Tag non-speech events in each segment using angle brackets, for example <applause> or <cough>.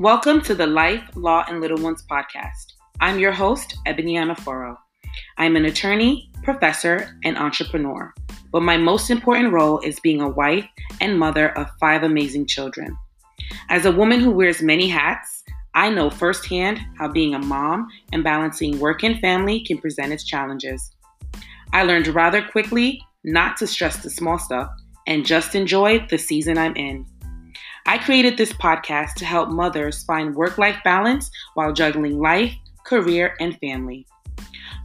Welcome to the Life, Law, and Little Ones podcast. I'm your host, Ebony Anaforo. I'm an attorney, professor, and entrepreneur, but my most important role is being a wife and mother of five amazing children. As a woman who wears many hats, I know firsthand how being a mom and balancing work and family can present its challenges. I learned rather quickly not to stress the small stuff and just enjoy the season I'm in. I created this podcast to help mothers find work life balance while juggling life, career, and family.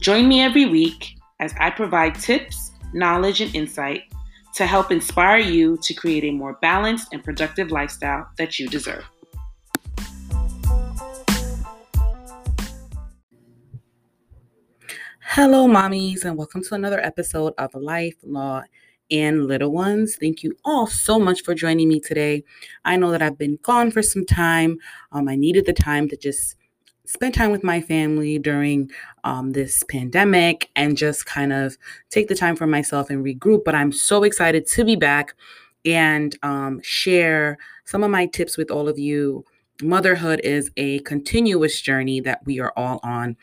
Join me every week as I provide tips, knowledge, and insight to help inspire you to create a more balanced and productive lifestyle that you deserve. Hello, mommies, and welcome to another episode of Life, Law, and Little Ones. Thank you all so much for joining me today. I know that I've been gone for some time. Um, I needed the time to just spend time with my family during um, this pandemic and just kind of take the time for myself and regroup. But I'm so excited to be back and um, share some of my tips with all of you. Motherhood is a continuous journey that we are all on.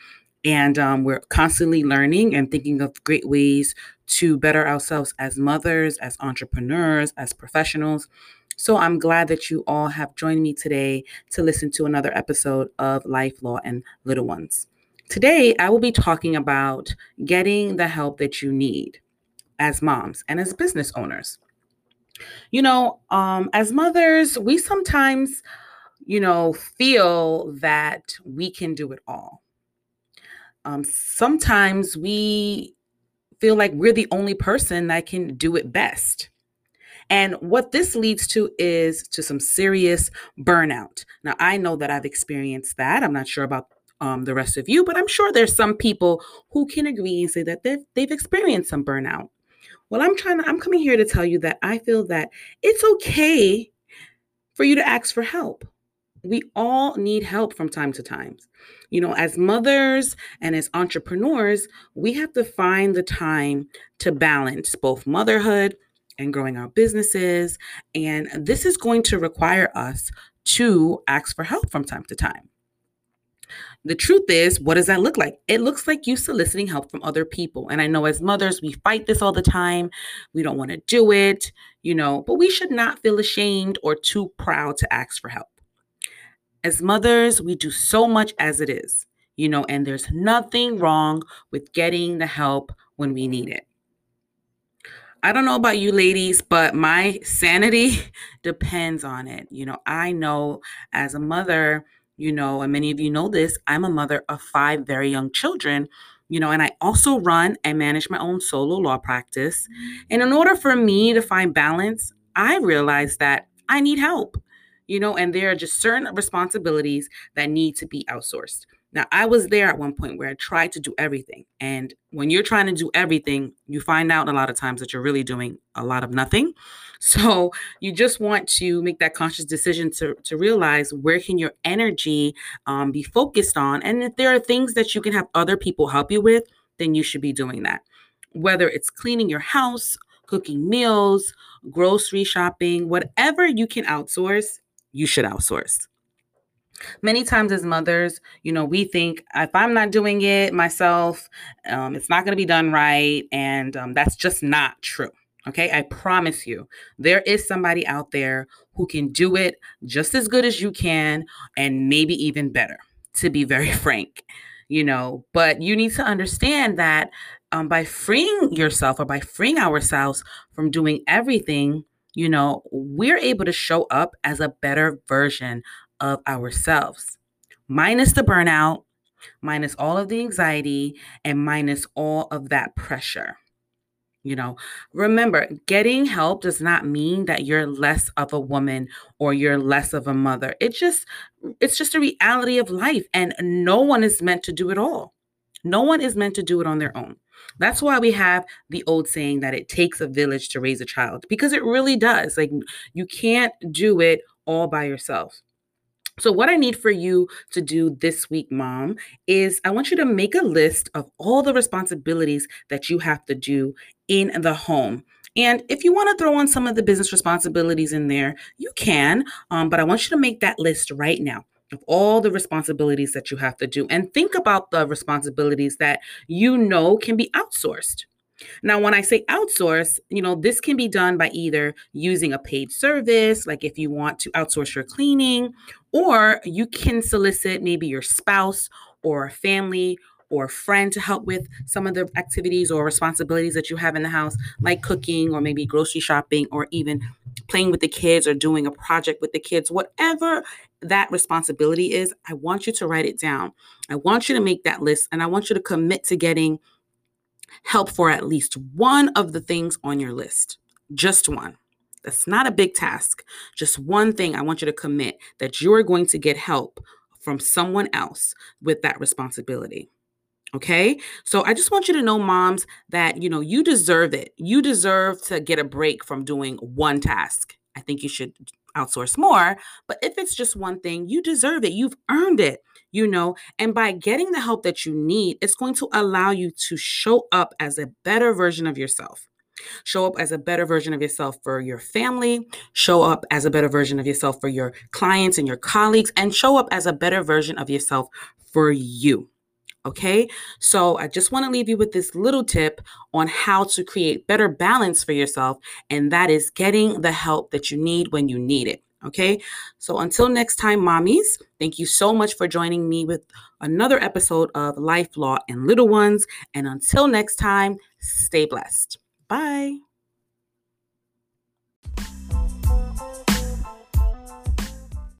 And um, we're constantly learning and thinking of great ways to better ourselves as mothers, as entrepreneurs, as professionals. So I'm glad that you all have joined me today to listen to another episode of Life, Law, and Little Ones. Today, I will be talking about getting the help that you need as moms and as business owners. You know, um, as mothers, we sometimes, you know, feel that we can do it all um, sometimes we feel like we're the only person that can do it best. And what this leads to is to some serious burnout. Now, I know that I've experienced that. I'm not sure about um, the rest of you, but I'm sure there's some people who can agree and say that they've, they've experienced some burnout. Well, I'm trying to, I'm coming here to tell you that I feel that it's okay for you to ask for help. We all need help from time to time. You know, as mothers and as entrepreneurs, we have to find the time to balance both motherhood and growing our businesses. And this is going to require us to ask for help from time to time. The truth is, what does that look like? It looks like you soliciting help from other people. And I know as mothers, we fight this all the time. We don't want to do it, you know, but we should not feel ashamed or too proud to ask for help. As mothers, we do so much as it is, you know, and there's nothing wrong with getting the help when we need it. I don't know about you ladies, but my sanity <laughs> depends on it. You know, I know as a mother, you know, and many of you know this, I'm a mother of five very young children, you know, and I also run and manage my own solo law practice. And in order for me to find balance, I realized that I need help you know, and there are just certain responsibilities that need to be outsourced. Now, I was there at one point where I tried to do everything. And when you're trying to do everything, you find out a lot of times that you're really doing a lot of nothing. <laughs> So you just want to make that conscious decision to, to realize where can your energy um, be focused on. And if there are things that you can have other people help you with, then you should be doing that. Whether it's cleaning your house, cooking meals, grocery shopping, whatever you can outsource, you should outsource. Many times, as mothers, you know, we think if I'm not doing it myself, um, it's not going to be done right. And um, that's just not true. Okay. I promise you, there is somebody out there who can do it just as good as you can, and maybe even better, to be very <laughs> frank, you know. But you need to understand that um, by freeing yourself or by freeing ourselves from doing everything, you know, we're able to show up as a better version of ourselves, minus the burnout, minus all of the anxiety, and minus all of that pressure. You know, remember, getting help does not mean that you're less of a woman or you're less of a mother. It just it's just a reality of life and no one is meant to do it all. No one is meant to do it on their own. That's why we have the old saying that it takes a village to raise a child because it really does. Like you can't do it all by yourself. So, what I need for you to do this week, mom, is I want you to make a list of all the responsibilities that you have to do in the home. And if you want to throw on some of the business responsibilities in there, you can. Um, but I want you to make that list right now. Of all the responsibilities that you have to do and think about the responsibilities that you know can be outsourced. Now, when I say outsource, you know, this can be done by either using a paid service, like if you want to outsource your cleaning, or you can solicit maybe your spouse or a family or a friend to help with some of the activities or responsibilities that you have in the house, like cooking or maybe grocery shopping or even playing with the kids or doing a project with the kids, whatever that responsibility is, I want you to write it down. I want you to make that list and I want you to commit to getting help for at least one of the things on your list. Just one. That's not a big task. Just one thing I want you to commit that you're going to get help from someone else with that responsibility. Okay. So I just want you to know, moms, that you know you deserve it. You deserve to get a break from doing one task. I think you should outsource more, but if it's just one thing, you deserve it. You've earned it, you know. And by getting the help that you need, it's going to allow you to show up as a better version of yourself. Show up as a better version of yourself for your family, show up as a better version of yourself for your clients and your colleagues, and show up as a better version of yourself for you. Okay, so I just want to leave you with this little tip on how to create better balance for yourself, and that is getting the help that you need when you need it. Okay, so until next time, mommies, thank you so much for joining me with another episode of Life, Law, and Little Ones. And until next time, stay blessed. Bye.